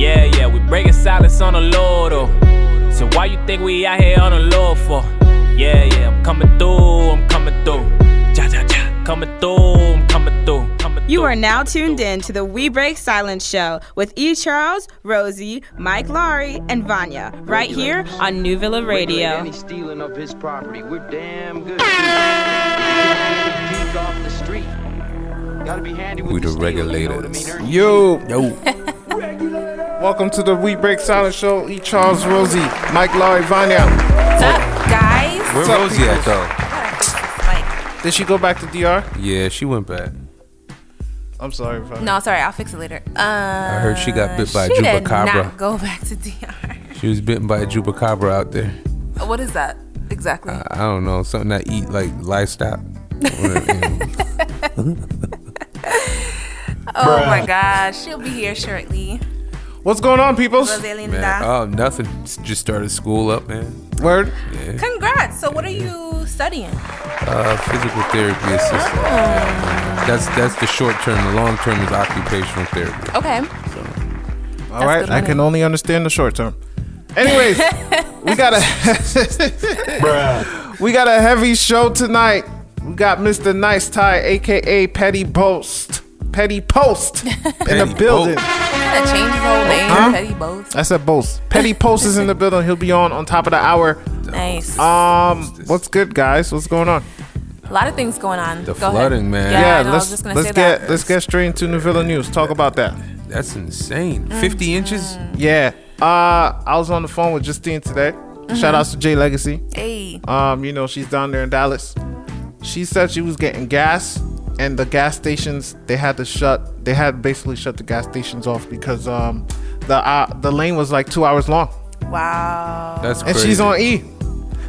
Yeah, yeah, we breaking silence on the Lord, oh. So why you think we out here on the Lord for? Yeah, yeah, I'm coming through, I'm coming through. Ja, ja, ja, coming through, I'm coming through. You are now tuned in to the We Break Silence show with E. Charlez, Rosie, Mike Laawery, and Vania, right here on New Villa Radio. Any stealing of his property, we're damn good. Keep off the street. Gotta be handy with the the stealing, you know I regulators. mean? Yo, Yo, welcome to the We Break Silence Show. E. Charlez Rosie, Mike Laawery, Vania. What's up, guys? where up, Rosie at though? I gotta fix this mic. Did she go back to DR? Yeah, she went back. I'm sorry, Vania. No, sorry, I'll fix it later. Uh, I heard she got bit by a she did chupacabra. not go back to DR. She was bitten by a chupacabra out there. What is that exactly? I don't know, something that eat like livestock. oh my gosh, she'll be here shortly. What's going on, peoples? Rosalinda. man, oh, nothing. Just started school up, man. Word. Yeah. Congrats. So, what are you studying? Uh, physical therapy assistant. Oh. That's that's the short term. The long term is occupational therapy. Okay. All right, good I can only understand the short term. Anyways, we got a we got a heavy show tonight. We got Mr. Nice Tie, aka Petty Post, Petty Post, in the Petty building. That change his whole name. Huh? Petty both. I said both. Petty Post is in the building. He'll be on on top of the hour. Nice. Um, what's good, guys? What's going on? a lot of things going on. The Go ahead. flooding, man. Yeah, I know, let's just gonna let's say get that. let's get straight into New Villa news. Talk about that. That's insane. 50 inches? Yeah. Uh, I was on the phone with Justine today. Shout outs to Jay Legacy. Hey. Um, you know, she's down there in Dallas. She said she was getting gas and the gas stations they had to shut they had basically shut the gas stations off because um the uh, the lane was like 2 hours long. Wow. That's And she's on E.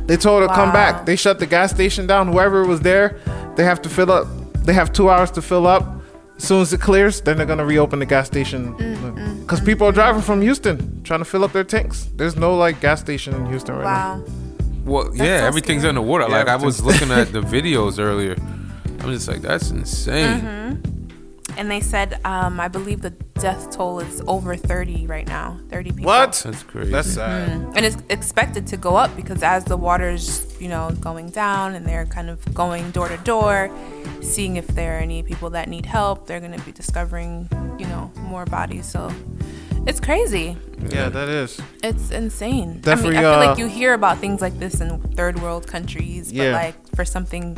They told her to come back. They shut the gas station down. Whoever was there, they have to fill up. They have 2 hours to fill up. As soon as it clears, then they're gonna reopen the gas station. Mm, Cause people are driving from Houston trying to fill up their tanks. There's no like gas station in Houston right now. Wow. Well, yeah, so everything's scary. underwater. Yeah, like I was looking at the videos earlier. I'm just like, that's insane. Mm-hmm. And they said, um, I believe the death toll is over 30 right now. 30 people. What? That's crazy. That's sad. And it's expected to go up because as the water's, you know, going down and they're kind of going door to door, seeing if there are any people that need help, they're going to be discovering, you know, more bodies. So it's crazy. Yeah, that is. It's insane. Definitely, I mean, I feel uh, like you hear about things like this in third world countries, but Yeah. like for something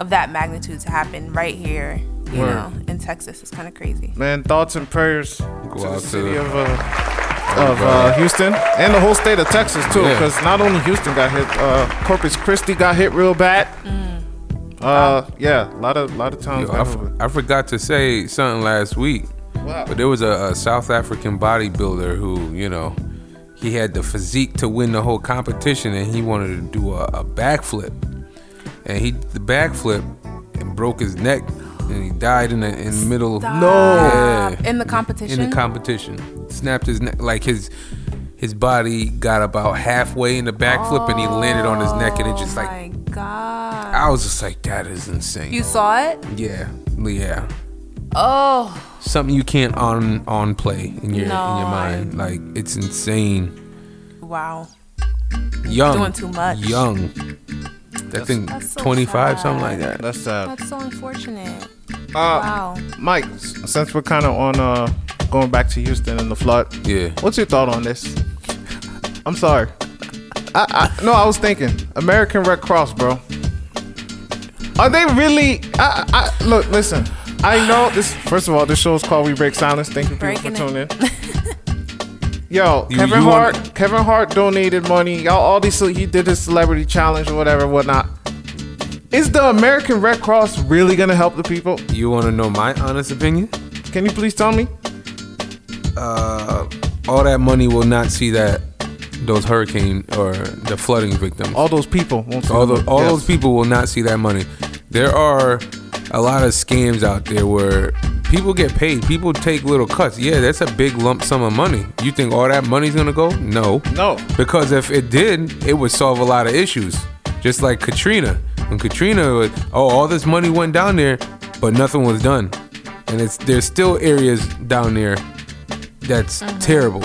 of that magnitude to happen right here, you Word. know, in Texas is kind of crazy. Man, thoughts and prayers to out the city the- of uh, of uh, Houston and the whole state of Texas too, Yeah. because not only Houston got hit, uh, Corpus Christi got hit real bad. Uh, yeah, a lot of lot of towns. Yo, I, got f- hit. I forgot to say something last week, Wow. but there was a, a South African bodybuilder who, you know, he had the physique to win the whole competition, and he wanted to do a, a backflip, and he the backflip and broke his neck, and he died in the in the middle. No. Yeah. In the competition? In the competition, snapped his neck like his. His body got about halfway in the backflip and he landed on his neck and it just oh like god. I was just like that is insane. You saw it? Yeah, yeah. Oh, Something you can't on on play in your in your mind. Like it's insane. wow. Young, Doing too much. Young. I think That's so 25, sad. something like that. That's sad. That's so unfortunate. Uh, Wow. Mike, since we're kind of on uh going back to Houston and the flood, Yeah. what's your thought on this? I'm sorry. I, I no, I was thinking American Red Cross, bro. Are they really? I, I look, listen. I know this. First of all, this show is called We Break Silence. Thank you people Breaking for it. tuning in. Yo, You- Kevin you Hart. want- Kevin Hart donated money. Y'all, all these. He did his celebrity challenge or whatever, whatnot. Is the American Red Cross really gonna help the people? You want to know my honest opinion? Can you please tell me? Uh, all that money will not see that those hurricane or the flooding victims. All those people won't. see all those, all Yes. those people will not see that money. There are a lot of scams out there where people get paid. People take little cuts. Yeah, that's a big lump sum of money. You think all that money's gonna go? No. No. Because if it did, it would solve a lot of issues. Just like Katrina. When Katrina was, oh, all this money went down there, but nothing was done. And it's there's still areas down there that's terrible.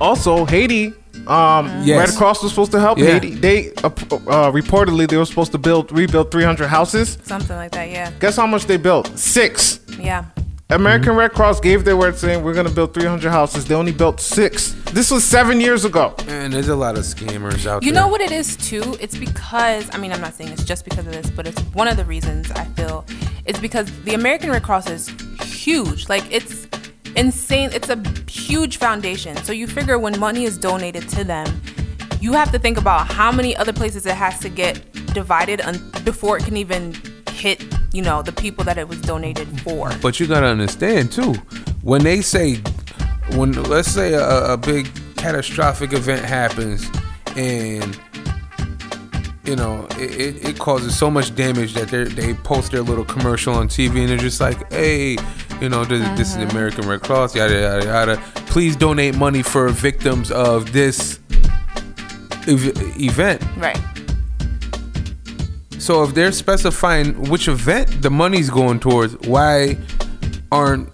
Also, Haiti. Um, Yes. Red Cross was supposed to help Yeah. Haiti. They uh, uh, reportedly they were supposed to build rebuild 300 houses. Something like that, yeah. Guess how much they built? Six. Yeah. American Red Cross gave their word saying we're gonna build 300 houses. They only built six. This was seven years ago. And there's a lot of scammers out You there. You know what it is too? It's because I mean I'm not saying it's just because of this, but it's one of the reasons I feel it's because the American Red Cross is huge. Like it's insane. It's a huge foundation. So you figure when money is donated to them, you have to think about how many other places it has to get divided un- before it can even hit, you know, the people that it was donated for. But you gotta understand too, when they say, when let's say a, a big catastrophic event happens, and you know it, it, it causes so much damage that they they post their little commercial on TV, and they're just like, hey, you know, this, this is the mm-hmm. American Red Cross, yada yada yada. Please donate money for victims of this ev- event. Right. So if they're specifying which event the money's going towards, why aren't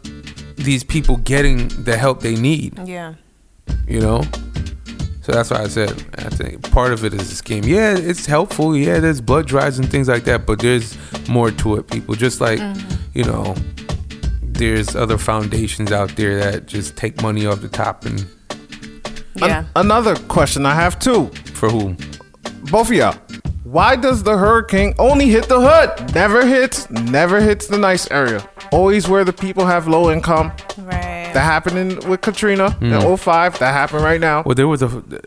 these people getting the help they need? Yeah. You know? So that's why I said I think part of it is a scheme. Yeah, it's helpful. Yeah, there's blood drives and things like that, but there's more to it, people. Just like, mm-hmm. you know, there's other foundations out there that just take money off the top and Yeah. Another question I have too. for whom? Both of y'all. Why does the hurricane only hit the hood? Never hits, never hits the nice area. Always where the people have low income. right. That happened in, with Katrina in hmm. 05. That happened right now. Well, there was a uh,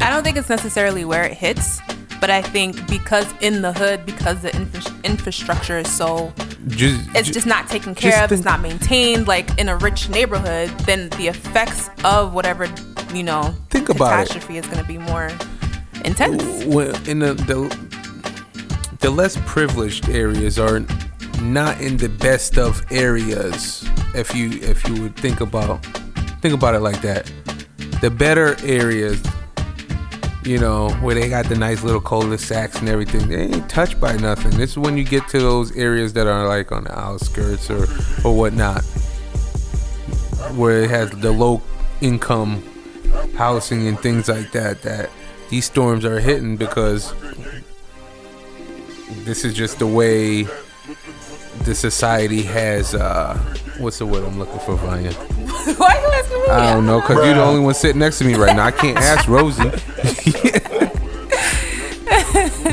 I don't think it's necessarily where it hits, but I think because in the hood, because the infra- infrastructure is so, just it's ju- just not taken care of, it's not maintained. Like in a rich neighborhood, then the effects of whatever you know Think about it. catastrophe is going to be more intense. Well, in the, the the less privileged areas are not in the best of areas if you if you would think about think about it like that the better areas you know where they got the nice little cul-de-sacs and everything they ain't touched by nothing this is when you get to those areas that are like on the outskirts or or whatnot where it has the low income housing and things like that that these storms are hitting because this is just the way the society has uh what's the word I'm looking for Vania? Why are you asking me? I don't know cuz you're the only one sitting next to me right now. I can't ask Rosie.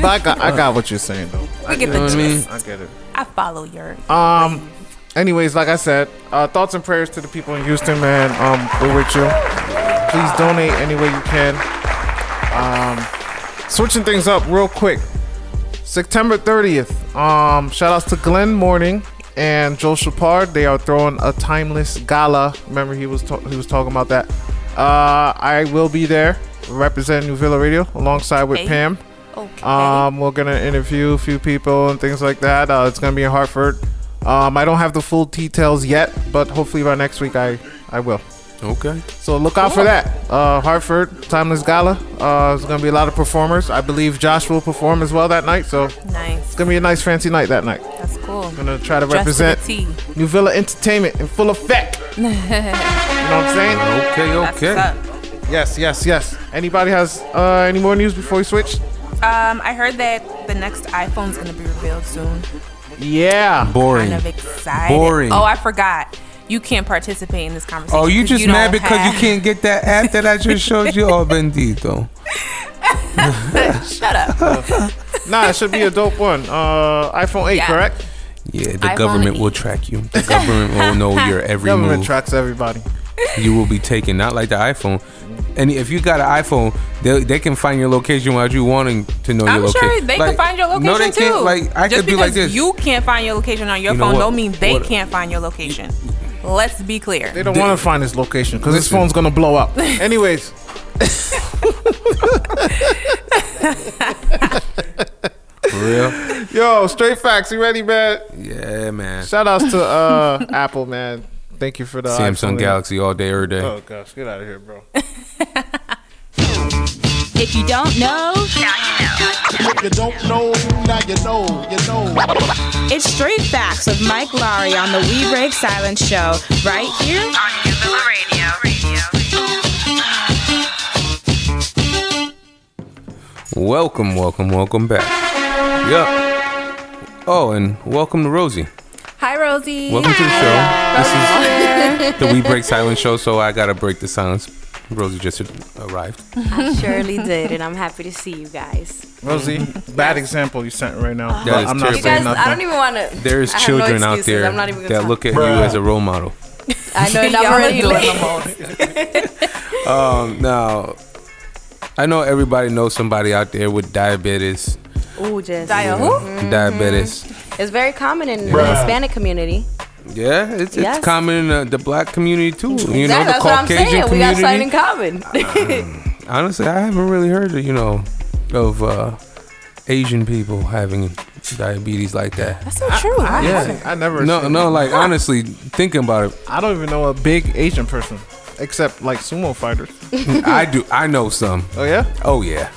But I got, I got what you're saying though. We get You the what I mean? gist. I get it. I follow your. Um. Anyways, like I said, uh, thoughts and prayers to the people in Houston, man. Um, we're with you. Please donate any way you can. Um, switching things up real quick. September 30th. Um, shout outs to Glenn Morning and Joel Shapard. They are throwing a timeless gala. Remember he was ta- he was talking about that. Uh, I will be there representing New Villa Radio alongside with Hey. Pam. Okay. Um, we're gonna interview a few people and things like that. Uh, it's gonna be in Hartford. Um, I don't have the full details yet, but hopefully by next week I I will. Okay. So look out for that. Uh, Hartford Timeless Gala. Uh, there's gonna be a lot of performers. I believe Josh will perform as well that night. So it's nice. gonna be a nice fancy night that night. That's cool. Gonna try to Dressed to the represent T. New Villa Entertainment in full effect. you know what I'm saying? Okay, That's okay. what's up. Yes, yes, yes. Anybody has uh, any more news before we switch? Um, I heard that the next iPhone's gonna be revealed soon. Yeah. Boring. Kind of excited. Boring. Oh, I forgot. You can't participate in this conversation. Oh, you 'cause just mad because have- you can't get that app that I just showed you? Oh, bendito. Shut up. Nah, it should be a dope one. Uh, iPhone 8, Yeah. correct? Yeah, the iPhone government will track you. The government will know your every move. Government move. tracks everybody. you will be taken, not like the iPhone. And if you got an iPhone, they, they can find your location without you wanting to know your I'm location. sure they Like, can find your location No, they too. can't. Like I Just could be because like this. you can't find your location on your You phone, don't mean they What- can't find your location. Let's be clear. They don't want to find his location because his phone's gonna blow up. Anyways, For real? yo, straight facts. You ready, man? Yeah, man. Shout outs to uh, Apple, man. Thank you for the Samsung iPhone. Galaxy all day, every day. Oh gosh, get out of here, bro. If you don't know, now you know. If you don't know, now you know, you know. it's Straight Facts with Mike Laawery on the We Break Silence show, right here on New Villa Radio. Welcome, welcome, welcome back. Yup. Oh, and welcome to Rosie. Hi, Rosie. Welcome to the show. This is the We Break Silence show, so I gotta break the silence. Rosie just arrived. I surely did, and I'm happy to see you guys. Rosie, bad example you sent right now. That I'm not terrible. You saying guys, nothing. I don't even want to. There's I have no children out there I'm not even that talk. look at you as a role model. I know Y'all I'm are already doing late. the most. Um, now, I know everybody knows somebody out there with diabetes. Ooh, just Dia who? Diabetes. It's very common in the Hispanic community. Yeah, it's, it's common in the, the black community too. You know, the that's what I'm Caucasian community. We got something in common. Honestly, I haven't really heard of, you know, of uh, Asian people having diabetes like that. That's not true. I Yeah. haven't. I never. No, seen- no, like honestly, thinking about it, I don't even know a big Asian person except like sumo fighters. I do. I know some. Oh yeah. Oh yeah,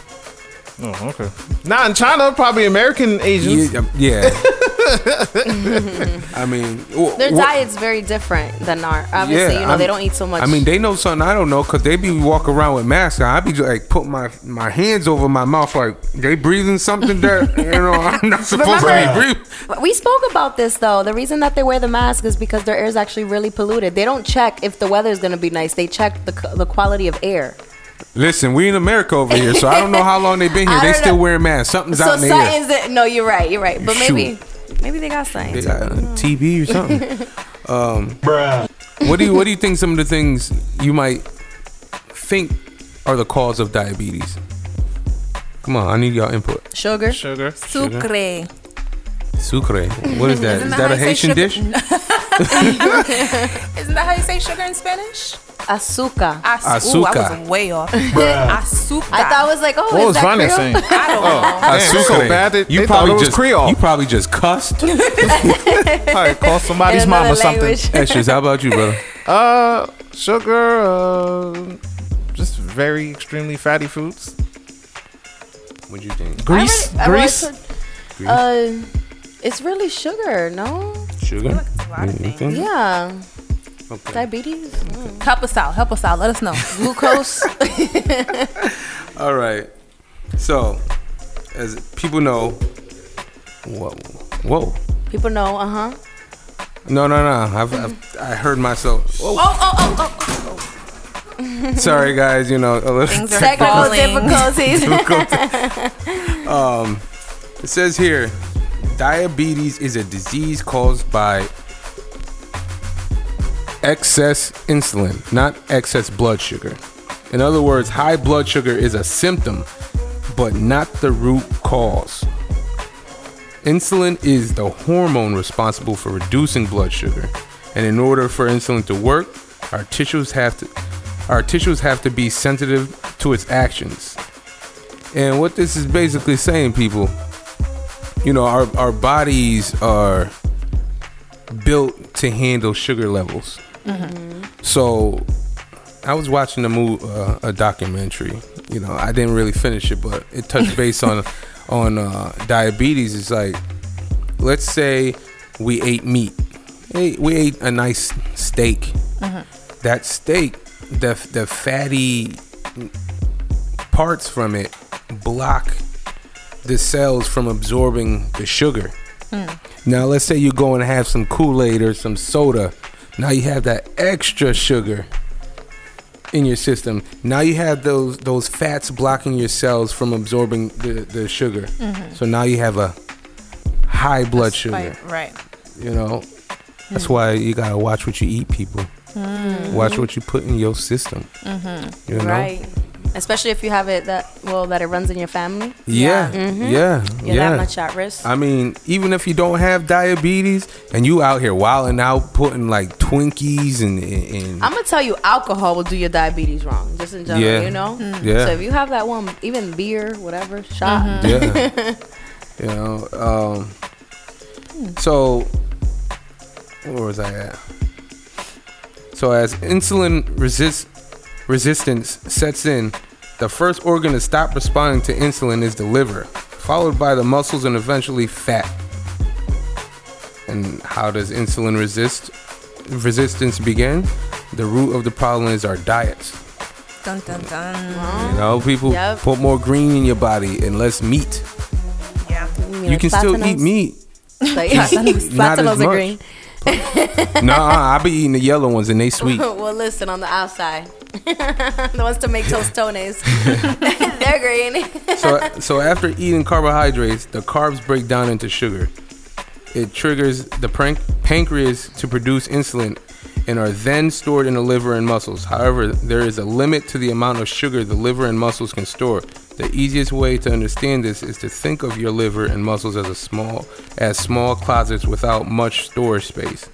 Oh okay. Not in China, probably American Asians. yeah. um, yeah. I mean, wh- Their wh- diet's very different than our. Obviously, you know, I'm- they don't eat so much. I mean, they know something I don't know because they be walking around with masks. I be just, like putting my my hands over my mouth like they breathing something that you know I'm not supposed to be breathing. we spoke about this though. The reason that they wear the mask is because their air is actually really polluted. They don't check if the weather is going to be nice. They check the the quality of air. Listen, we in America over here, so I don't know how long they've been here. They still know. wearing masks. Something's so out in the air. that, no, you're right. You're right. But maybe maybe they got something. They got uh, TB or something. um, Bruh. what do you What do you think? Some of the things you might think are the cause of diabetes. Come on, I need y'all input. Sugar. Sugar. Sucre. Sucre. What is that? Isn't Is that that a Haitian sugar? dish? Isn't that how you say sugar in Spanish? Azúcar. As- Ooh, I was way off. Azúcar. I thought it was like, oh, What is was that Vania Creole? saying? I don't know. Damn, it's so bad. They, you thought probably it was just Creole. you probably just cussed. probably call somebody's In mama another something. language. Extras. How about you, brother? Uh, sugar. Uh, just very extremely fatty foods. What do you think? Grease. I really- I grease. always Uh, it's really sugar, no? Sugar. a lot of things. Yeah. Okay. Diabetes, Help us out. Help us out. Let us know. glucose. All right. So, as people know, whoa, whoa. People know, uh huh. No, no, no. I've, I've I heard myself. Whoa. Oh, oh, oh, oh. Sorry, guys. You know, a little Things are Technical falling. difficulties. um, it says here, diabetes is a disease caused by excess insulin, not excess blood sugar. In other words, high blood sugar is a symptom, but not the root cause. Insulin is the hormone responsible for reducing blood sugar, and in order for insulin to work, our tissues have to our tissues have to be sensitive to its actions. And what this is basically saying, people, you know, our, our bodies are built to handle sugar levels. So I was watching a movie, uh, a documentary. You know, I didn't really finish it, but it touched base on on uh, diabetes. It's like, let's say we ate meat. Hey, we ate a nice steak. That steak, the the fatty parts from it block the cells from absorbing the sugar. Hmm. Now, let's say you go and have some Kool Aid or some soda. Now you have that extra sugar in your system. Now you have those those fats blocking your cells from absorbing the, the sugar. Mm-hmm. So now you have a high blood sugar. Right. You know, that's hmm. why you gotta watch what you eat, people. Hmm. Watch what you put in your system. Mm-hmm. You know? right. Especially if you have it that, well, that it runs in your family. Yeah, Mhm. yeah, You're yeah. that much at risk. I mean, even if you don't have diabetes and you out here wilding out, putting like Twinkies and, and I'm gonna tell you, alcohol will do your diabetes wrong, just in general. Yeah. You know. Yeah. So if you have that one, even beer, whatever, shot. yeah, you know. Um, so where was I at? So as insulin resist resistance sets in, The first organ to stop responding to insulin is the liver, followed by the muscles and eventually fat. And how does insulin resist resistance begin? The root of the problem is our diets. Dun dun dun. You know, people Yep. put more green in your body and less meat. Yeah. You can still eat meat. Like, yeah, Not as much. green. nah, I be eating the yellow ones and they sweet. well, listen, on the outside, the ones to make tostones, they're green. so, so after eating carbohydrates, the carbs break down into sugar. It triggers the pancreas to produce insulin and are then stored in the liver and muscles. However, there is a limit to the amount of sugar the liver and muscles can store. The easiest way to understand this is to think of your liver and muscles as a small as small closets without much storage space.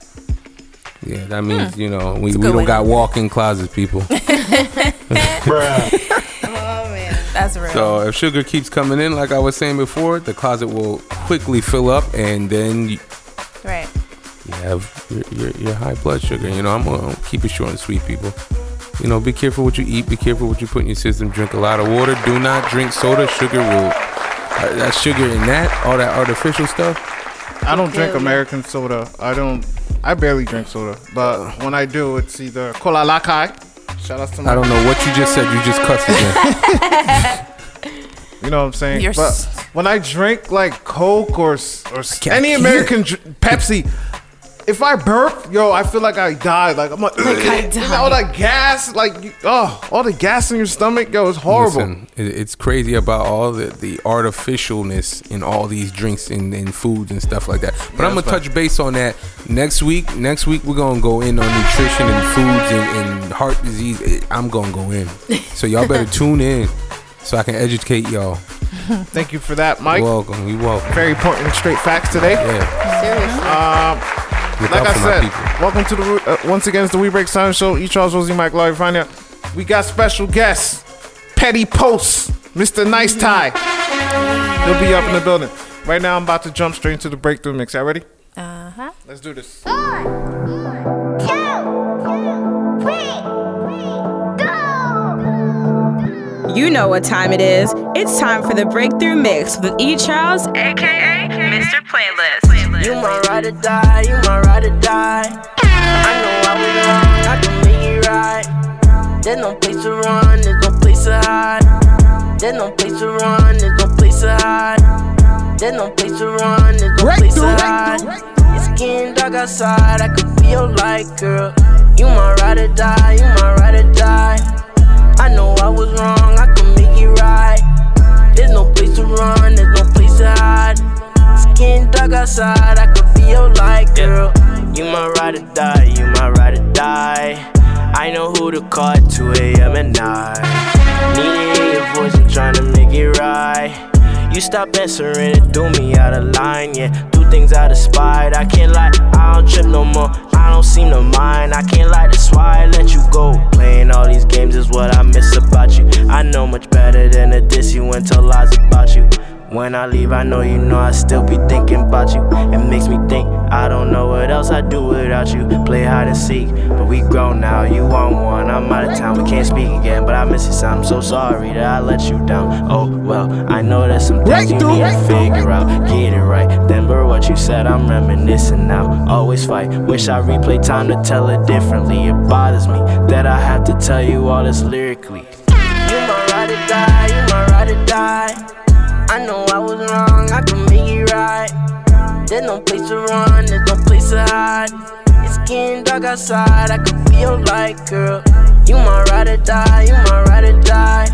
Yeah, that means you know we, we don't got walk-in closets, people. That's real. So if sugar keeps coming in, like I was saying before, the closet will quickly fill up, and then you, right. you have your, your, your high blood sugar. You know, I'm gonna keep it short and sweet, people. You know, be careful what you eat. Be careful what you put in your system. Drink a lot of water. Do not drink soda. Sugar will. Uh, that sugar in that, all that artificial stuff. I don't drink American soda. I don't. I barely drink soda, but when I do, it's either cola lakai. Shout out to my. I don't know what you just said. You just cussed again. You know what I'm saying? You're but s- when I drink like Coke or or any American dr- Pepsi, if I burp, yo, I feel like I died. Like I'm like, I and all that gas, like you- oh, all the gas in your stomach, yo, it's horrible. Listen, it's crazy about all the, the artificialness in all these drinks and, and foods and stuff like that. But I'm gonna that's touch base on that next week. Next week we're gonna go in on nutrition and foods and, and heart disease. I'm gonna go in, so y'all better tune in so I can educate y'all. Thank you for that, Mike. You're welcome. You're welcome. Very important, straight facts today. Yeah, Seriously. look Like out I said, my people. welcome to the uh, once again it's the We Break Silence Show. E. Charlez Rosie, Mike Laawery, Vania. We got special guests, Petty Post, Mr. Nice Tie. He'll be up in the building. Right now, I'm about to jump straight into the breakthrough mix. Y'all ready? Uh huh. Let's do this. You know what time it is. It's time for the Breakthrough Mix with E. Charlez, aka Mr. Playlist. You my ride or die, you my ride or die. I know I was wrong, I can make it right. There's no place to run, there's no place to hide. There's no place to run, there's no place to hide. There's no place to run, there's no place to hide. It's getting dark outside, I can feel like girl. You my ride or die, you my ride or die. I know I was wrong, I can make it right. There's no place to run, there's no place to hide. Getting dark outside, I can feel like girl. You my ride or die, you my ride or die. I know who to call at 2 a.m. at night. Need to hear your voice, I'm trying to make it right. You stop answering it threw me out of line, yeah. Do things out of spite. I can't lie, I don't trip no more. I don't seem to mind. I can't lie, that's why I let you go. Playing all these games is what I miss about you. I know much better than a diss you and tell lies about you. When I leave, I know you know I still be thinking about you. It makes me think I don't know what else I'd do without you. Play hide and seek, but we grown now. You on one, I'm out of town. We can't speak again, but I miss you some. I'm so sorry that I let you down. Oh well, I know there's some things you need to figure out. Get it right. Remember what you said, I'm reminiscing now. Always fight. Wish I replay time to tell it differently. It bothers me that I have to tell you all this lyrically. No place to run, there's no place to hide. It's getting dark outside, I can feel like girl. You my ride or die, you my ride or die.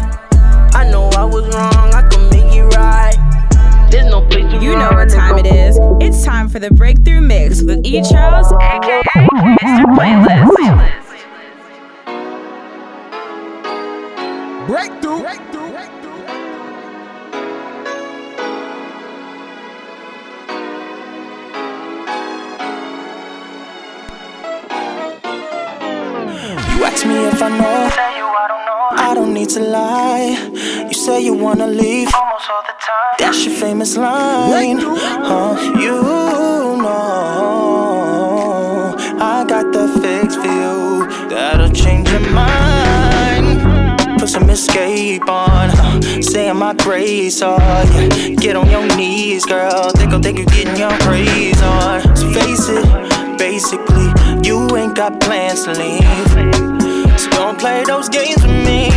I know I was wrong, I can make it right. There's no place to You run. know what time it is. It's time for the Breakthrough Mix with E. Charlez, aka Mr. Playlist. Breakthrough. Wanna leave. Almost all the time. That's your famous line. Huh? You know. I got the fix for you. That'll change your mind. Put some escape on. Uh, saying my grace, oh yeah. Get on your knees, girl. They gon' think you're getting your praise on. So face it, basically, you ain't got plans to leave. So don't play those games with me.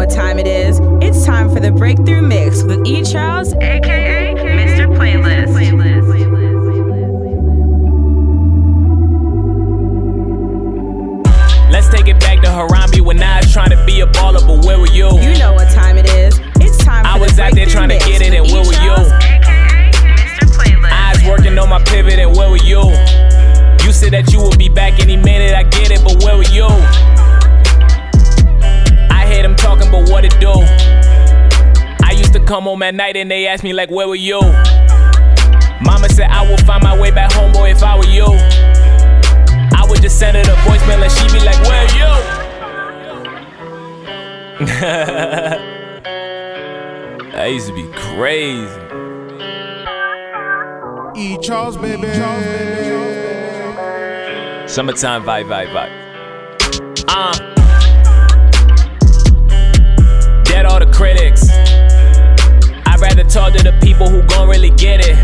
What time it is. It's time for the breakthrough mix with E Charlez, aka Mr. Playlist. Let's take it back to Harambe when I was trying to be a baller, but where were you? You know what time it is. It's time for I was the out there trying to get it, and where were you? Charlez, aka Mr. Playlist. Eyes working on my pivot, and where were you? You said that you would be back any minute, I get it, but where were you? I talking, but what it do? I used to come home at night and they asked me, like, where were you? Mama said, I will find my way back home, boy, if I were you. I would just send her the voicemail and she'd be like, where are you? that used to be crazy. E. Charlez, baby. Charlez, baby. Summertime vibe, vibe, vibe. Uh. Dead all the critics. I'd rather talk to the people who gon' really get it.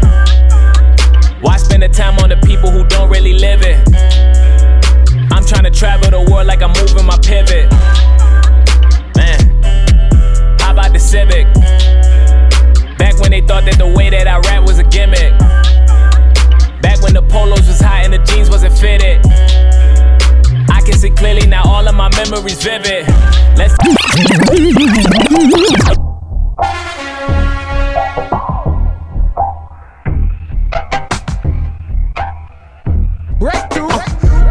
Why spend the time on the people who don't really live it? I'm trying to travel the world like I'm moving my pivot. Man, how about the Civic? Back when they thought that the way that I rap was a gimmick. Back when the polos was hot and the jeans wasn't fitted. Can see clearly now, all of my memories vivid. Let's. Breakthrough.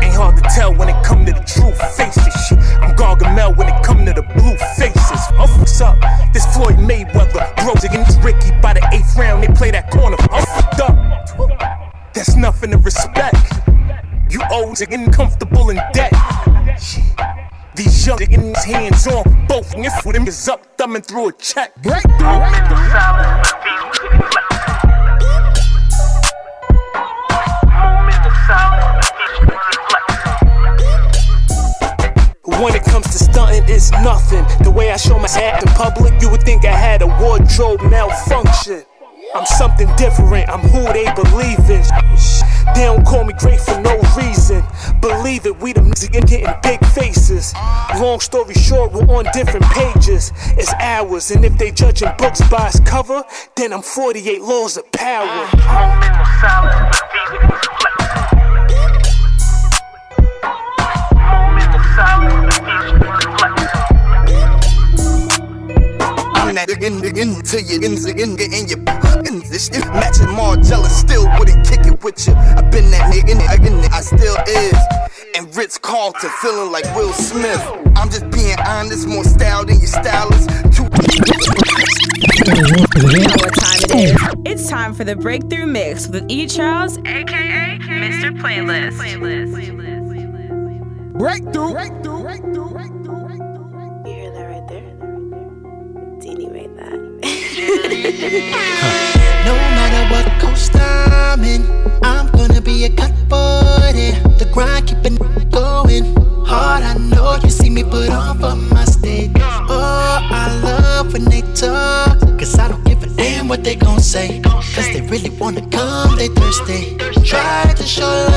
Ain't hard to tell when it come to the true faces. I'm Gargamel when it come to the blue faces. Oh, what's up? This Floyd Mayweather bros against Ricky by the eighth round. They play that corner. Oh, I'm fucked up. That's nothing to respect. You old and comfortable in debt. These young niggas hands on both niggas with him is up thumbing through a check. Breakthrough. When it comes to stunting, it's nothing. The way I show my act in public, you would think I had a wardrobe malfunction. I'm something different, I'm who they believe in. They don't call me great for no reason. Believe it, we the music getting big faces. Long story short, we're on different pages. It's ours, and if they judging books by its cover, then I'm 48 laws of power. I'm that again, again, till you ends again, getting your in this shit. Matching Margiela, still wouldn't kick it with you. i been that nigga, again, I still is. And Ritz Carlton, feeling like Will Smith. I'm just being honest, more style than your stylist. Too You know what time it is. It's time for the Breakthrough Mix with E. Charlez, aka Mr. Playlist. Breakthrough. You No matter what coast I'm in, I'm gonna be a cut boy there. The grind keeping going hard. I know you see me put on for my stage. Oh, I love when they talk, cause I don't give a damn what they gon' say. Cause they really wanna come, they thirsty. Try to show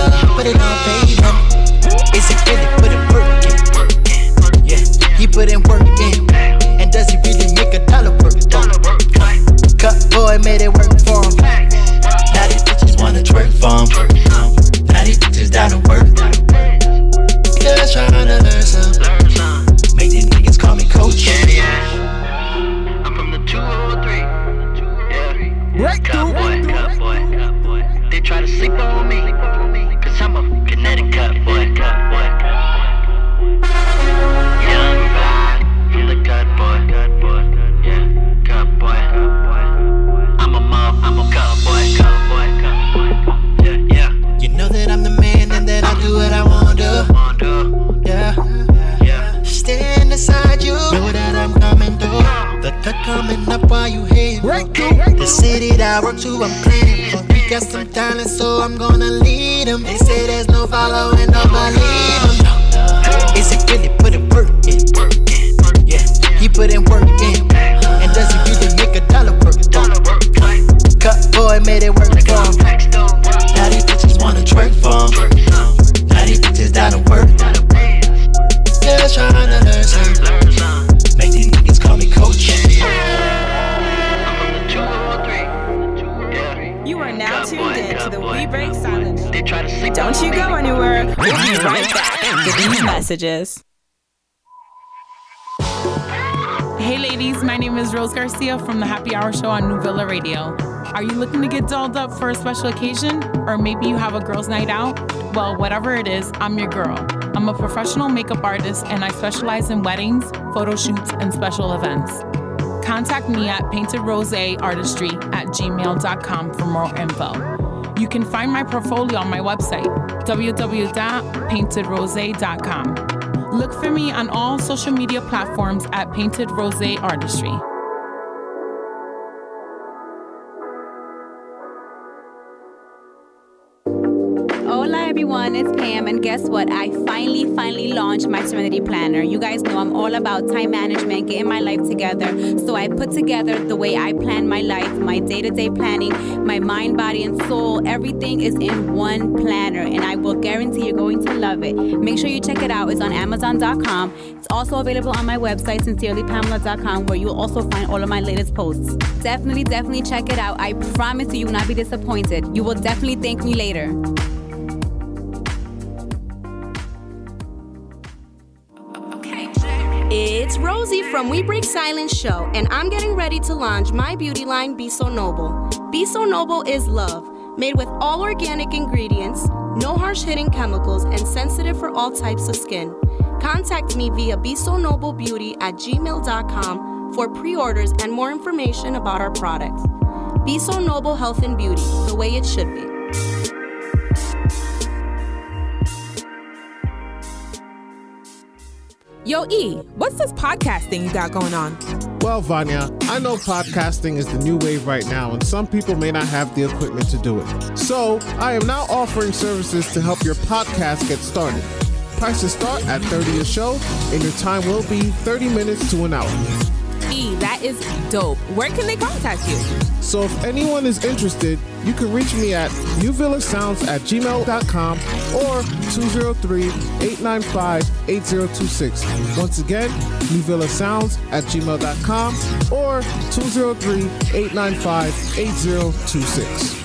We'll be right back with these messages. Hey ladies, my name is Rose Garcia from the Happy Hour Show on New Villa Radio. Are you looking to get dolled up for a special occasion? Or maybe you have a girls' night out? Well, whatever it is, I'm your girl. I'm a professional makeup artist and I specialize in weddings, photo shoots, and special events. Contact me at paintedroseartistry at gmail.com for more info. You can find my portfolio on my website, www.paintedrose.com. Look for me on all social media platforms at Painted Rose Artistry. Everyone, it's Pam, and guess what? I finally, finally launched my Serenity Planner. You guys know I'm all about time management, getting my life together. So I put together the way I plan my life, my day to day planning, my mind, body, and soul. Everything is in one planner, and I will guarantee you're going to love it. Make sure you check it out. It's on Amazon.com. It's also available on my website, sincerelypamela.com, where you'll also find all of my latest posts. Definitely, definitely check it out. I promise you, you will not be disappointed. You will definitely thank me later. It's Rosie from We Break Silence Show, and I'm getting ready to launch my beauty line, Be So Noble. Be So Noble is love, made with all organic ingredients, no harsh hitting chemicals, and sensitive for all types of skin. Contact me via beauty at gmail.com for pre orders and more information about our products. Be So Noble Health and Beauty, the way it should be. Yo, E, what's this podcast thing you got going on? Well, Vania, I know podcasting is the new wave right now, and some people may not have the equipment to do it. So, I am now offering services to help your podcast get started. Prices start at 30 a show, and your time will be 30 minutes to an hour. E, that is dope. Where can they contact you? So if anyone is interested, you can reach me at newvillasounds at gmail.com or 203-895-8026. Once again, newvillasounds at gmail.com or 203-895-8026.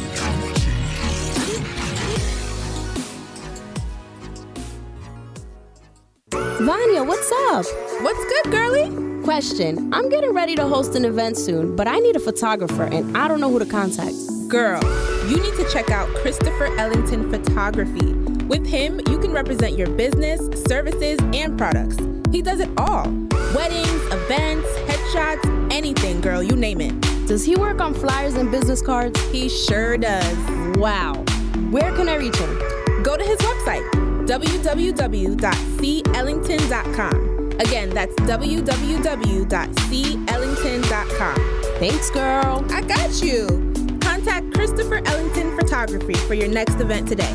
Vania, what's up? What's good, girlie? Question I'm getting ready to host an event soon, but I need a photographer and I don't know who to contact. Girl, you need to check out Christopher Ellington Photography. With him, you can represent your business, services, and products. He does it all weddings, events, headshots, anything, girl, you name it. Does he work on flyers and business cards? He sure does. Wow. Where can I reach him? Go to his website, www.cellington.com. Again, that's www.cellington.com. Thanks, girl. I got you. Contact Christopher Ellington Photography for your next event today.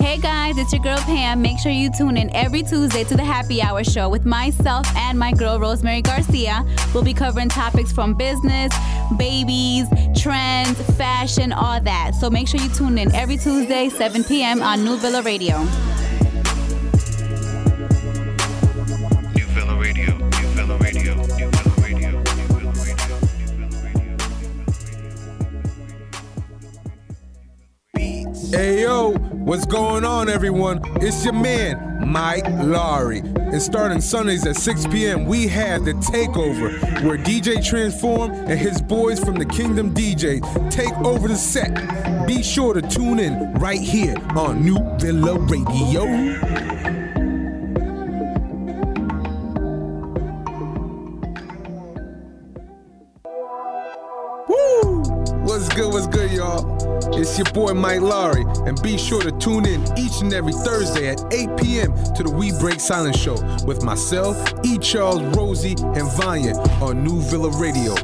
Hey guys, it's your girl Pam. Make sure you tune in every Tuesday to the Happy Hour Show with myself and my girl Rosemary Garcia. We'll be covering topics from business, babies, trends, fashion, all that. So make sure you tune in every Tuesday, 7 p.m. on New Villa Radio. New Villa Radio, New Villa Radio, New Villa Radio, New Villa Hey yo, what's going on, everyone? It's your man, Mike Laawery. And starting Sundays at 6 p.m., we have the Takeover, where DJ Transform and his boys from the Kingdom DJ take over the set. Be sure to tune in right here on New Villa Radio. Woo! What's good, what's good, y'all? It's your boy Mike Laawery, and be sure to tune in each and every Thursday at 8 p.m. to the We Break Silence Show with myself, E. Charlez, Rosie, and Vania on New Villa Radio.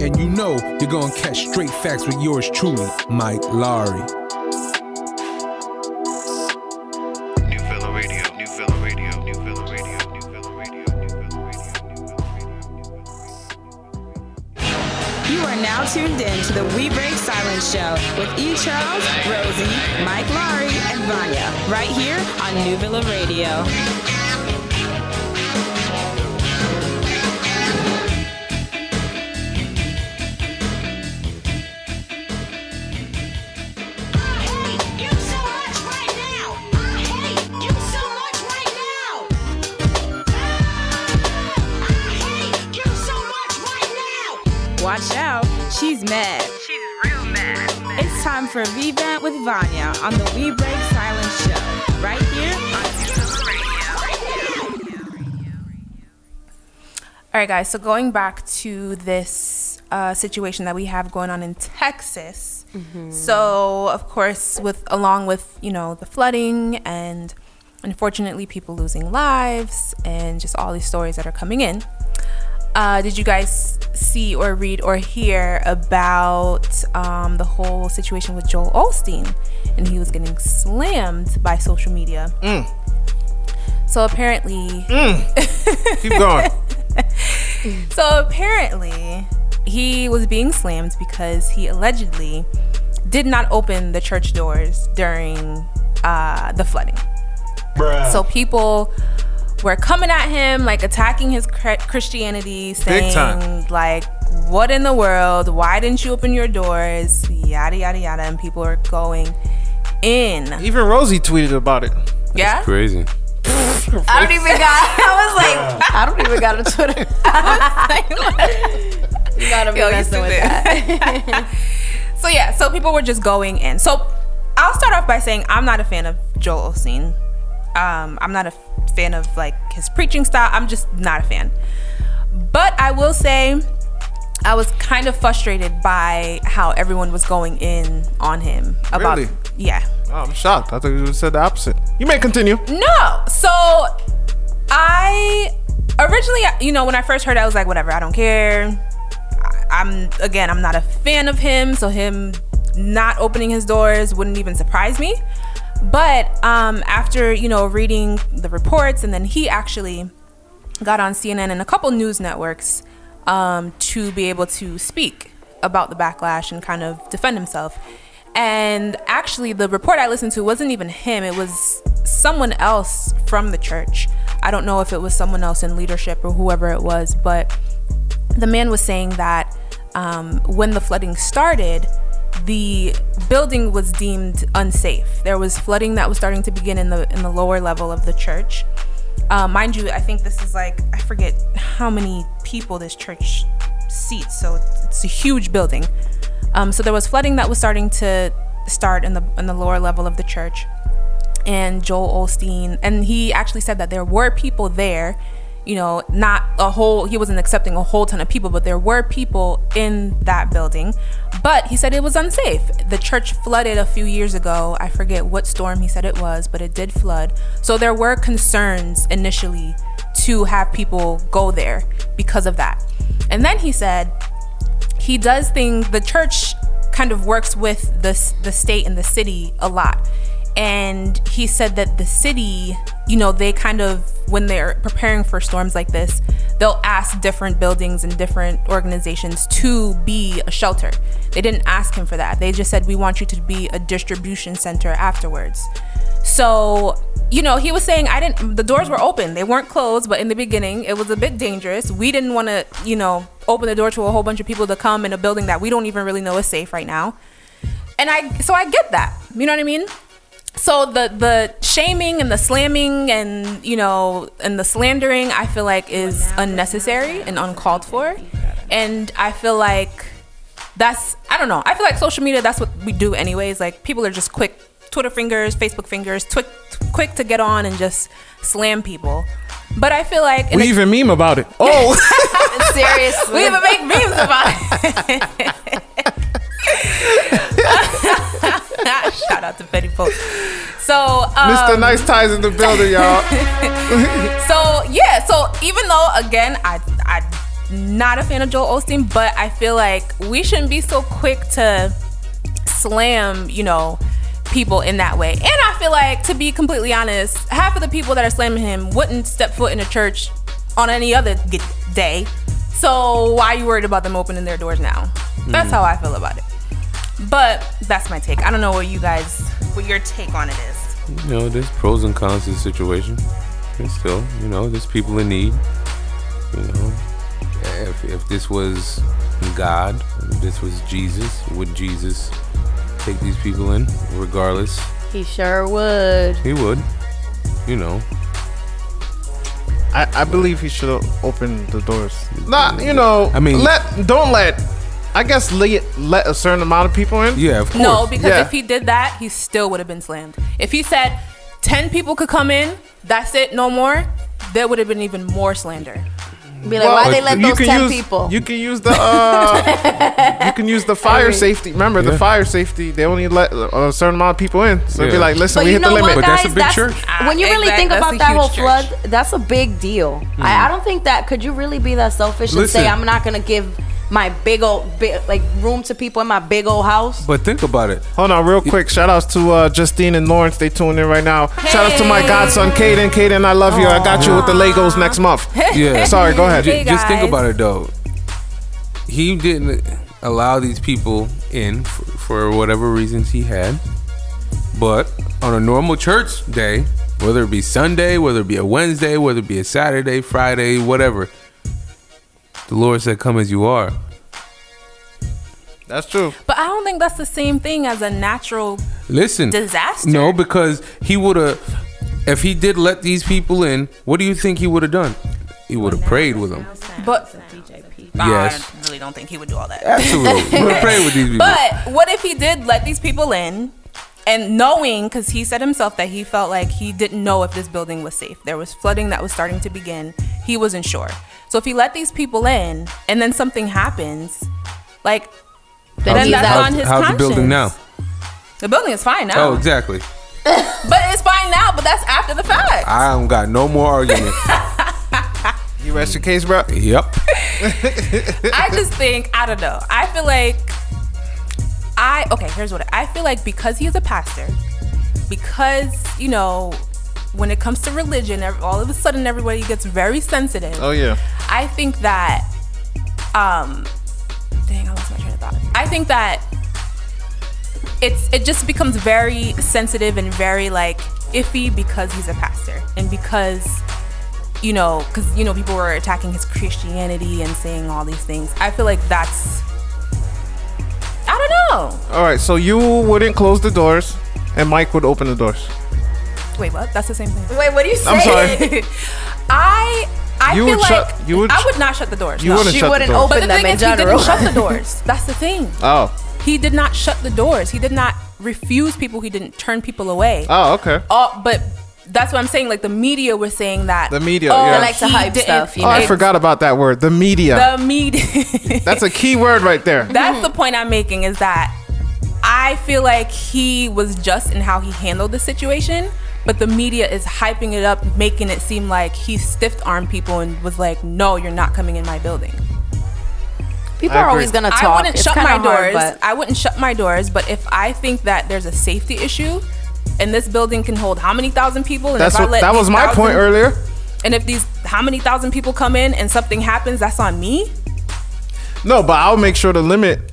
And you know you're gonna catch straight facts with yours truly, Mike Laawery. With E. Charlez, Rosie, Mike Laawery, and Vania, right here on New Villa Radio. I hate give so much right now. I hate give so much right now. I hate give so much right now. Watch out, she's mad. For Vivant with Vania on the We Break Silence Show, right here on. All right, guys. So going back to this uh, situation that we have going on in Texas. So of course, with along with you know the flooding and unfortunately people losing lives and just all these stories that are coming in. Uh, did you guys see or read or hear about um, the whole situation with Joel Osteen? And he was getting slammed by social media. So apparently, Keep going. so apparently, he was being slammed because he allegedly did not open the church doors during uh, the flooding. So people were coming at him, like attacking his Christianity, saying time. like, "What in the world? Why didn't you open your doors?" Yada yada yada, and people are going in. Even Rosie tweeted about it. Yeah. Crazy. I don't even got. I was like, I don't even got a Twitter. you gotta be Yo, you messing with stupid. that. so yeah, so people were just going in. So I'll start off by saying I'm not a fan of Joel Osteen. Um, I'm not a fan of like his preaching style. I'm just not a fan. But I will say I was kind of frustrated by how everyone was going in on him about Really? yeah. Oh, I'm shocked. I thought you said the opposite. You may continue. No. So I originally, you know, when I first heard it, I was like, whatever, I don't care. I'm again, I'm not a fan of him, so him not opening his doors wouldn't even surprise me. But um, after you know reading the reports, and then he actually got on CNN and a couple news networks um, to be able to speak about the backlash and kind of defend himself. And actually, the report I listened to wasn't even him, it was someone else from the church. I don't know if it was someone else in leadership or whoever it was, but the man was saying that um, when the flooding started, the building was deemed unsafe. There was flooding that was starting to begin in the in the lower level of the church. Uh, mind you, I think this is like I forget how many people this church seats, so it's, a huge building. Um, so there was flooding that was starting to start in the in the lower level of the church, and Joel Osteen, and he actually said that there were people there. You know, not a whole. He wasn't accepting a whole ton of people, but there were people in that building. But he said it was unsafe. The church flooded a few years ago. I forget what storm he said it was, but it did flood. So there were concerns initially to have people go there because of that. And then he said he does things the church kind of works with the the state and the city a lot and he said that the city you know they kind of when they're preparing for storms like this they'll ask different buildings and different organizations to be a shelter. They didn't ask him for that. They just said we want you to be a distribution center afterwards. So you know he was saying i didn't the doors were open. They weren't closed but in the beginning it was a bit dangerous. We didn't want to you know open the door to a whole bunch of people to come in a building that we don't even really know is safe right now. And i so i get that. You know what i mean so the the shaming and the slamming and you know and the slandering i feel like is unnecessary and uncalled for. And i feel like that's i don't know. I feel like social media that's what we do anyways. Like people are just quick twitter fingers facebook fingers twi- quick to get on and just slam people. But i feel like We even meme about it. Oh, seriously. We even make memes about it shout out to Betty Post so um, Mr. Nice Ties in the building, y'all. so yeah, so even though again I I'm not a fan of Joel Osteen, but I feel like we shouldn't be so quick to slam, you know, people in that way. And I feel like to be completely honest, half of the people that are slamming him wouldn't step foot in a church on any other day. So why are you worried about them opening their doors now? That's Mhm. how I feel about it. But that's my take. I don't know what you guys what your take on it is. You know, there's pros and cons to the situation. And still, you know, there's people in need. You know, if, if this was God, if this was Jesus, would Jesus take these people in regardless? He sure would. He would. You know. I, I believe he should open the doors. Not, you know. I mean- let don't let. I guess let let a certain amount of people in. Yeah, of course. No, because Yeah. if he did that, he still would have been slammed. If he said 10 people could come in, that's it, no more, there would have been even more slander. Be like, why they let you those can 10 use, people? You can use the uh, you can use the fire mean- safety. Remember the fire safety? They only let a certain amount of people in. So it'd be like, listen, But we you hit the know limit. what, guys? when you really Exact- think about that huge whole church. flood, that's a big deal. I, I don't think that could you really be that selfish and say I'm not gonna give my big old big, like room to people in my big old house. But think about it. Hold on, real quick. Shout outs to uh, Justine and Lawrence. They tuned in right now. Shout outs to my godson, Caden. Caden, I love you. I got you with the Legos next month. Yeah. Sorry, go ahead. Ju- Just think about it though. He didn't allow these people in for, for whatever reasons he had. But on a normal church day, whether it be Sunday, whether it be a Wednesday, whether it be a Saturday, Friday, whatever, the Lord said, "Come as you are." That's true. But I don't think that's the same thing as a natural Listen, disaster. No, because he would have. If he did let these people in, what do you think he would have done? He would have prayed with them. But Yes. I really don't think he would do all that. Absolutely. He would have prayed with these people. But what if he did let these people in and knowing, because he said himself that he felt like he didn't know if this building was safe. There was flooding that was starting to begin. He wasn't sure. So if he let these people in and then something happens, like, then How's- that's how's- on his How's conscience. the building now? The building is fine now. Oh, exactly. But it's fine now, but that's after the fact. I don't got no more argument. You rest your case, bro. yep. I just think I don't know. I feel like I okay. Here's what I feel like because he is a pastor, because you know when it comes to religion, all of a sudden everybody gets very sensitive. Oh yeah. I think that um dang, I lost my train of thought. I think that it's it just becomes very sensitive and very like iffy because he's a pastor and because you know because you know people were attacking his Christianity and saying all these things. I feel like that's I don't know. All right, so you wouldn't close the doors, and Mike would open the doors. Wait, what? That's the same thing. Wait, what do you I'm sorry. I I You feel would like shut- you would I sh- would not shut the doors. You no. wouldn't She shut the wouldn't doors. But open the them thing in is, he general. didn't shut the doors. That's the thing. Oh. He did not shut the doors. He did not refuse people. He didn't turn people away. Oh, okay. Oh, but that's what I'm saying. Like the media was saying that The media, Oh, yeah. he Like to hype stuff, you Oh, I forgot about that word. The media. The media. That's a key word right there. That's the point I'm making is that I feel like he was just in how he handled the situation, but the media is hyping it up, making it seem like he stiff armed people and was like, no, you're not coming in my building. People are always gonna talk. I talk. wouldn't It's shut my hard, doors. but- I wouldn't shut my doors, but if I think that there's a safety issue and this building can hold how many thousand people, and That's if I what, let that was my point earlier. And if these how many thousand people come in and something happens, that's on me. No, but I'll make sure to limit.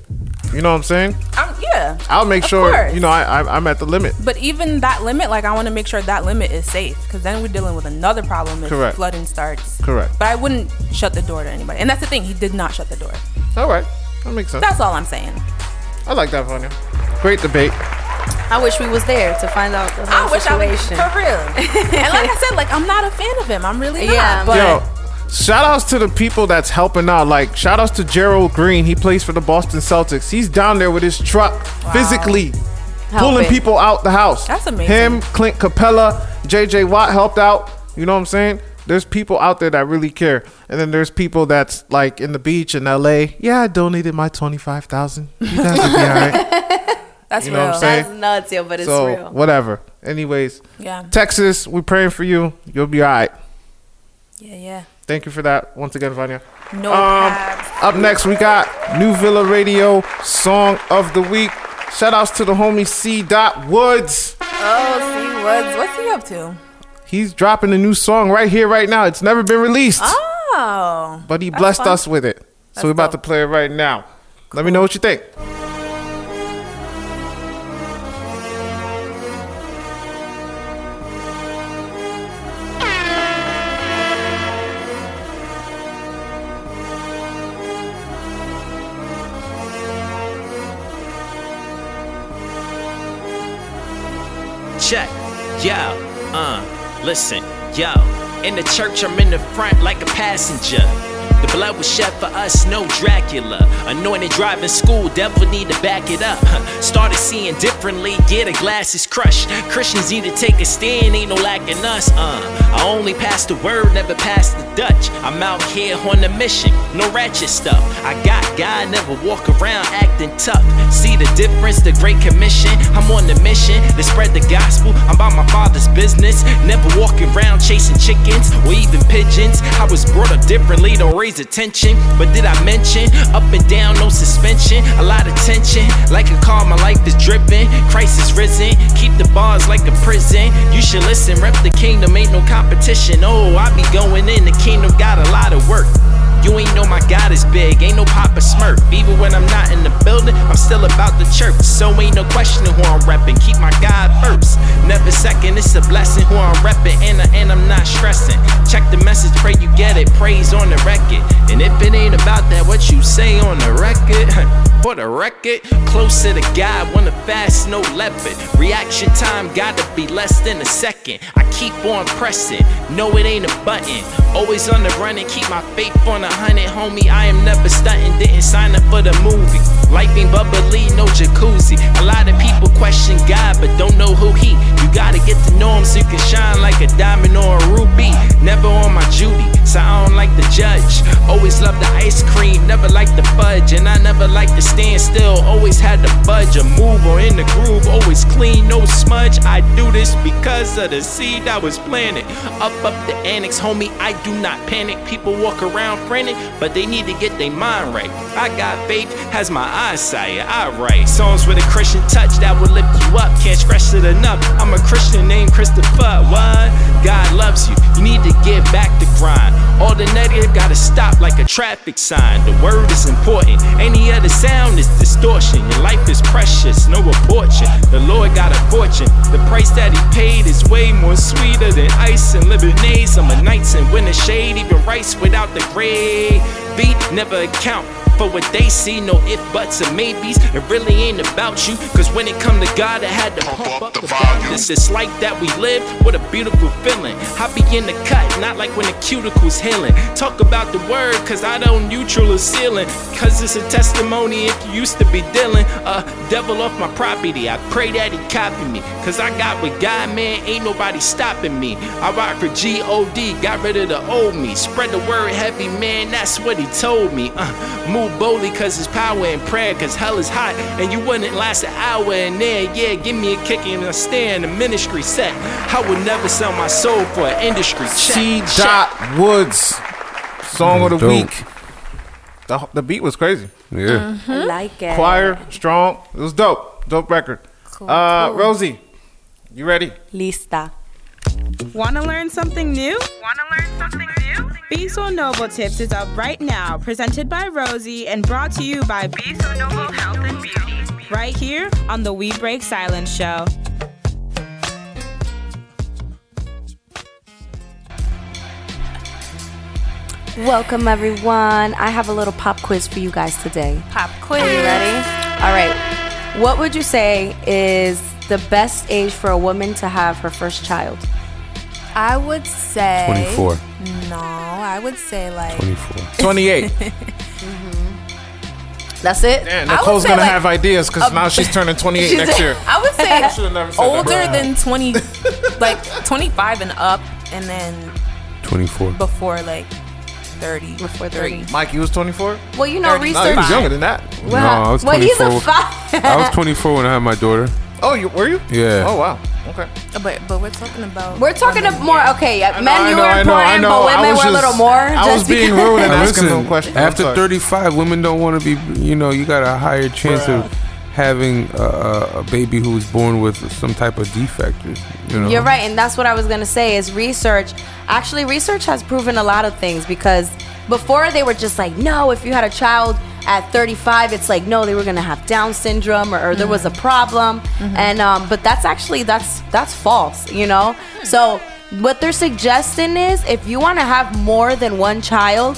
You know what I'm saying? I'm, yeah. I'll make sure. course. You know, I, I I'm at the limit. But even that limit, like I want to make sure that limit is safe, because then we're dealing with another problem if Correct. flooding starts. Correct. But I wouldn't shut the door to anybody, and that's the thing. He did not shut the door. All right, that makes sense. That's all I'm saying. I like that, Vania. Great debate. I wish we was there to find out the whole I wish I was situation. for real. and like I said, like I'm not a fan of him. I'm really Yeah, not. But Yo, shout outs to the people that's helping out. Like, shout outs to Gerald Green. He plays for the Boston Celtics. He's down there with his truck, physically pulling people out the house. That's amazing. Him, Clint Capela, JJ Watt helped out. You know what I'm saying? There's people out there that really care. And then there's people that's like in the beach in LA. Yeah, I donated my 25,000. You guys will be all right. That's You know what I'm real. saying? That's nuts, yo, but it's so, real. whatever. Anyways, Yeah. Texas, we're praying for you. You'll be all right. yeah, yeah. Thank you for that once again, Vania. No Um, up next, we got New Villa Radio Song of the Week. Shout outs to the homie C. Dot Woods. Oh, C. Woods. what's he up to? He's dropping a new song right here, right now. It's never been released, Oh. but he blessed fun. us with it. So we're about to play it right now. Let me know what you think. Check, yo, uh, listen, yo. In the church, I'm in the front like a passenger. The blood was shed for us, no Dracula. Anointed driving school, devil need to back it up. Started seeing differently, yeah, the glass is crushed. Christians need to take a stand, ain't no lacking us, uh. I only pass the word, never pass the Dutch. I'm out here on a mission, no ratchet stuff. I got God, never walk around acting tough. See the difference, the Great Commission. I'm on the mission to spread the gospel. I'm about my father's business. Never walking around chasing chickens or even pigeons. I was brought up differently, don't raise attention. But did I mention up and down, no suspension? A lot of tension, like a car, my life is dripping. Christ is risen, keep the bars like a prison. You should listen, rep the kingdom, ain't no competition. Oh, I be going in, the kingdom got a lot of work. You ain't know my God is big, ain't no Papa Smurf. Even when I'm not in the building, I'm still about the church. So ain't no questioning who I'm repping. Keep my God first, never second. It's a blessing who I'm repping, and, I, and I'm not stressing. Check the message, pray you get it. Praise on the record. And if it ain't about that, what you say on the record? For the record, closer to God, wanna fast, no leopard. Reaction time gotta be less than a second. I keep on pressing, no, it ain't a button. Always on the run and keep my faith on a hundred, homie. I am never stunting, didn't sign up for the movie. Life ain't bubbly, no jacuzzi. A lot of people question God, but don't know who He. You gotta get to know Him so you can shine like a diamond Always love the ice cream, never liked the fudge, and I never liked to stand still. Always had to budge or move or in the groove. Always clean, no smudge. I do this because of the seed I was planted. Up, up the annex, homie. I do not panic. People walk around frantic, but they need to get their mind right. I got faith, has my eyesight. I write songs with a Christian touch that will lift you up. Can't stress it enough. I'm a Christian named Christopher. What? God loves you. You need to get back to grind. All the negative gotta stop like a traffic sign. The word is important. Any other sound is distortion. Your life is precious, no abortion. The Lord got a fortune. The price that He paid is way more sweeter than ice and lemonade. Summer nights and winter shade, even rice without the gravy never account for what they see. No if, buts, or maybes. It really ain't about you. Cause when it come to God, I had to pump up the volume. This is like that we live. What a beautiful feeling. I be in the cut, not like when the cuticle's healing. Talk about the word, cause I don't neutral the ceiling. Cause it's a testimony if you used to be dealing. Uh, devil off my property. I pray that he copy me. Cause I got with God, man, ain't nobody stopping me. I rock for G-O-D, got rid of the old me. Spread the word heavy, man, that's what he told me. Uh, move boldly cause it's power in prayer. Cause hell is hot and you wouldn't last an hour in there. Yeah, give me a kick and a stand, a ministry set. I would never sell my soul for an industry check. C. Dot Woods, song of the Dope. week. The, the beat was crazy. Yeah. I like it. Choir, strong. It was dope. Dope record. uh, cool. Rosie, you ready? Lista. Want to learn something new? Want to learn something new? Be So Noble Tips is up right now, presented by Rosie and brought to you by Be So Noble Health and Beauty. Right here on the We Break Silence show. Welcome, everyone. I have a little pop quiz for you guys today. Pop quiz. Are you ready? All right. What would you say is the best age for a woman to have her first child? I would say 24. No, I would say like 24. 28. Mm-hmm. That's it. Yeah, I would Nicole's say, gonna like, have ideas because a- now she's turning 28 She's- next year. I would say Should've never said that. older than 20, like 25 and up, and then 24. before like 30. Before 30. Mike, you was 24? Well, you know, 30. No, he research. was younger than that. no, I was well, 24. he's a five. I was 24 when I had my daughter. Oh, you were you? Yeah. Oh wow. Okay. But but we're talking about We're talking women more. Okay, I know, men I you know, were I know, I important, know. but I women was were a just- little more. I was just being because- rude and Now asking them questions. I'm after sorry. 35, women don't want to be, you know, you got a higher chance of having a, a, a baby who's born with some type of defect. You know? You're right, and that's what I was gonna say. Is research actually research has proven a lot of things because before they were just like, no, if you had a child at 35, it's like no, they were gonna have Down syndrome or, or there was a problem, and um, but that's actually that's that's false, you know. So what they're suggesting is if you want to have more than one child.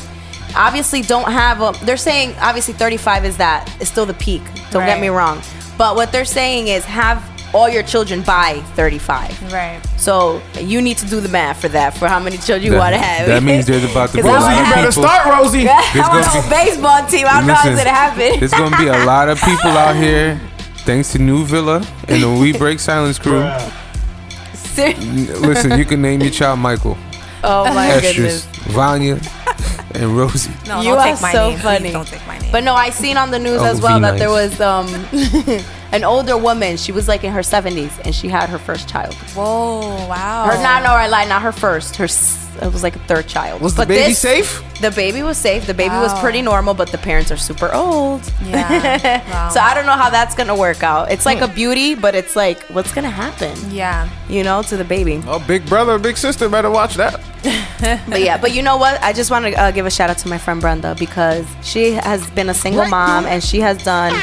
Obviously, don't have a. They're saying obviously 35 is that is still the peak. Don't get me wrong, but what they're saying is have all your children by 35. Right. So you need to do the math for that, for how many children you want to have. that means there's about to be 'Cause a I lot wanna of have- better people- start, Rosie. I There's want a be- baseball team. I don't know how it's Listen, gonna happen. There's gonna be a lot of people out here, thanks to New Villa and the We Break Silence crew. Ser- Listen, you can name your child Michael, oh my Estrus, goodness. Vania, and Rosie. No, You don't are take my so name. Funny. don't take my name. But no, I seen on the news Oh, as well that V there was um an older woman. She was like in her 70s and she had her first child. Whoa! Wow. Her not no, I lied, not her first. Her it was like a third child. Was the baby this- safe? The baby was safe. The baby was pretty normal, but the parents are super old. Yeah. Wow. So I don't know how that's gonna work out. It's like a beauty, but it's like what's gonna happen? Yeah. You know, to the baby. Oh, big brother, big sister, better watch that. But yeah, but you know what? I just want to uh, give a shout out to my friend Brenda because she has been a single mom and she has done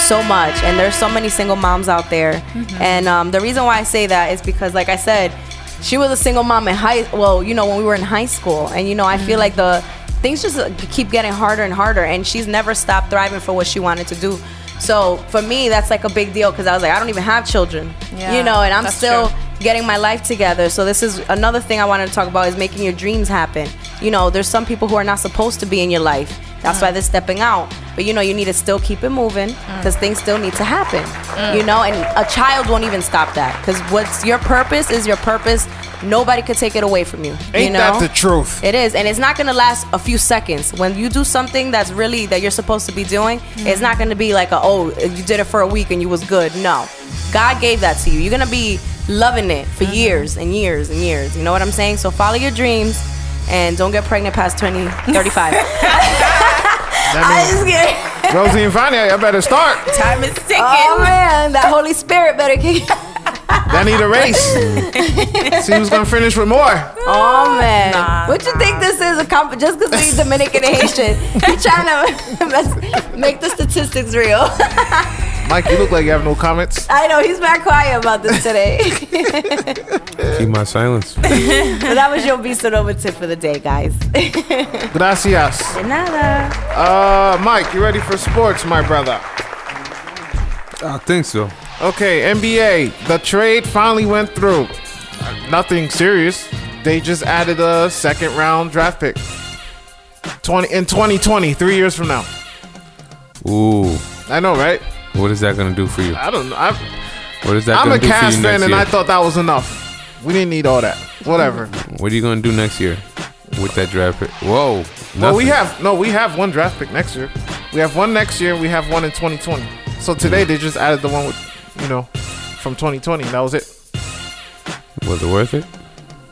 so much. And there's so many single moms out there. Mm-hmm. And um, the reason why I say that is because, like I said, she was a single mom in high. Well, you know, when we were in high school, and you know, I feel Mm-hmm. like the things just uh, keep getting harder and harder, and she's never stopped thriving for what she wanted to do. So for me, that's like a big deal because I was like, I don't even have children, Yeah, you know, and I'm still true. getting my life together. So this is another thing I wanted to talk about is making your dreams happen. You know, there's some people who are not supposed to be in your life. That's why they're stepping out. But you know, you need to still keep it moving because things still need to happen. You know, and a child won't even stop that because what's your purpose is your purpose. Nobody could take it away from you. Ain't you know? that the truth? It is, and it's not gonna last a few seconds. When you do something that's really that you're supposed to be doing, it's not gonna be like a oh you did it for a week and you was good. No, God gave that to you. You're gonna be loving it for mm-hmm. years and years and years. You know what I'm saying? So follow your dreams and don't get pregnant past 20, 35. I just kidding. Rosie and Vania, I better start. Time is ticking. Oh man, that Holy Spirit better kick. They need a race. See who's gonna finish with more. Oh man, Nah, what you think this is a comp? Just because we Dominican and Haitian, he trying to make the statistics real. Mike, you look like you have no comments. I know he's back quiet about this today. Keep my silence. but that was your Be So Noble tip for the day, guys. Gracias. De nada. Uh, Mike, you ready for sports, my brother? I think so. Okay, NBA. The trade finally went through. Nothing serious. They just added a second round draft pick. 20 in 2020, three years from now. Ooh. I know, right? What is that gonna do for you? I don't know. I'm, What is that I'm a do for Cavs fan, and year? I thought that was enough. We didn't need all that. Whatever. What are you gonna do next year with that draft pick? Whoa. Well, we have no. We have one draft pick next year. We have one next year. and We have one in 2020. So today they just added the one with, you know, from 2020. That was it. Was it worth it?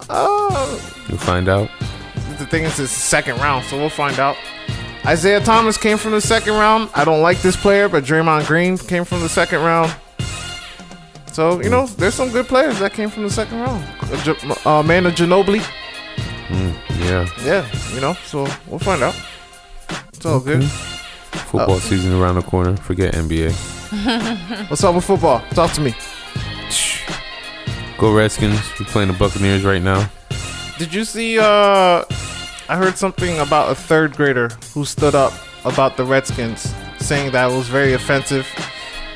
Uh, We'll find out. the thing is, it's the second round, so we'll find out. Isaiah Thomas came from the second round. I don't like this player, but Draymond Green came from the second round. So you know, there's some good players that came from the second round. Uh, uh, Manu Ginobili, Mm, yeah. yeah, you know. So we'll find out. It's all good. Football Uh, season around the corner. Forget NBA. What's up with football? Talk to me. Go Redskins. We're playing the Buccaneers right now. Did you see? Uh, I heard something about a third grader who stood up about the Redskins, saying that it was very offensive.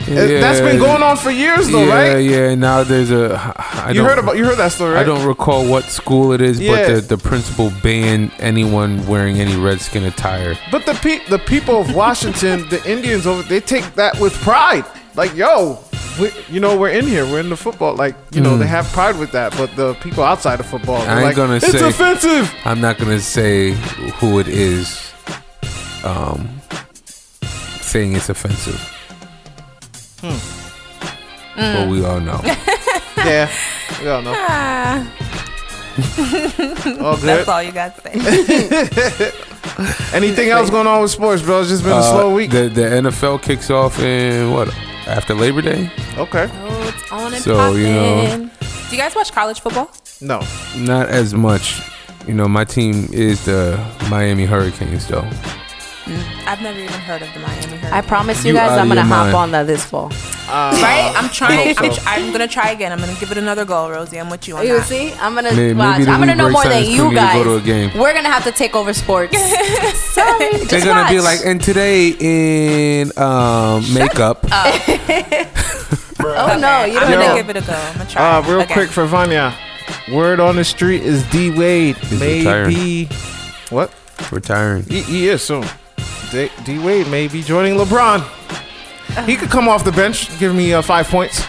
Uh, That's been going on for years, though, yeah, right? Yeah, yeah, Now there's a. I You heard about- you heard that story, I don't recall what school it is, Yeah. but the, the principal banned anyone wearing any Redskin attire. But the pe- the people of Washington, the Indians over, they take that with pride. Like, yo, we, you know, we're in here, we're in the football. Like, you know, Mm. they have pride with that. But the people outside of football, they're I ain't like, gonna it's say. offensive. I'm not gonna say who it is. Um, saying it's offensive, Hmm. but we all know. yeah, we all know. Ah. All good. That's all you got to say. Anything else going on with sports, bro? It's just been a Uh, slow week. The the NFL kicks off in what after Labor Day. Okay. Oh, it's on and So, you know- Do you guys watch college football? No. Not as much. You know, my team is the Miami Hurricanes, though. I've never even heard of the Miami Hurricanes. I promise you You guys, I'm gonna hop mind. on that this fall. right? I'm trying. I I'm, so. I'm gonna try again. I'm gonna give it another go, Rosie. I'm with you on You that. see, I'm gonna Maybe- watch. maybe I'm gonna know more than you need to guys. go to a game. We're gonna have to take over sports. Sorry, They're gonna be like, and today in um, makeup. oh no, you I'm don't gonna give it a go. I'm gonna try. Uh, real again. quick for Vania. Word on the street is D Wade may retiring. be what? Retiring. He, he is soon. D, D Wade may be joining LeBron. He could come off the bench, give me uh, five points.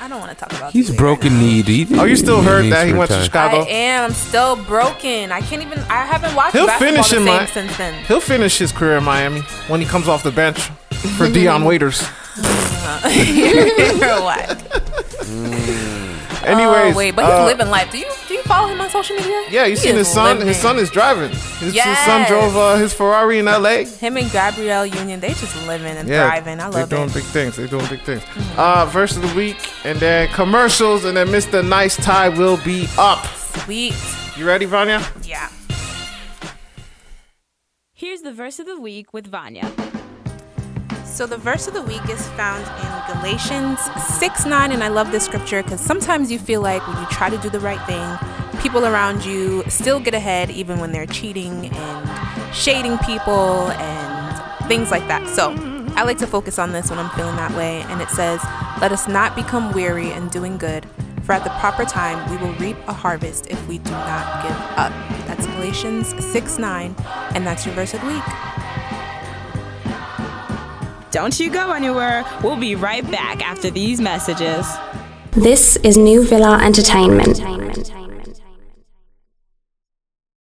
I don't want to talk about. He's this broken knee. He, Oh, you still he heard that he went to retire. Chicago? I am still broken. I can't even. I haven't watched He'll finish the in same my. since then. He'll finish his career in Miami when he comes off the bench for Dion Waiters. You're whack. Anyways, oh, wait, but he's uh, living life. Do you do you follow him on social media? Yeah, you He seen his son? living. His son is driving. His, his son drove uh, his Ferrari in L.A. Him and Gabrielle Union, they just living and Yeah, thriving. I love it. they're doing it. big things. They're doing big things. Uh, verse of the week, and then commercials, and then Mr. Nice Tie will be up. Sweet. You ready, Vania? Yeah. Here's the verse of the week with Vania. So the verse of the week is found in Galatians 6 9. And I love this scripture because sometimes you feel like when you try to do the right thing, people around you still get ahead even when they're cheating and shading people and things like that. So I like to focus on this when I'm feeling that way. And it says, Let us not become weary in doing good, for at the proper time we will reap a harvest if we do not give up. That's Galatians 6 9. And that's your verse of the week. Don't you go anywhere. We'll be right back after these messages. This is New Villa Entertainment.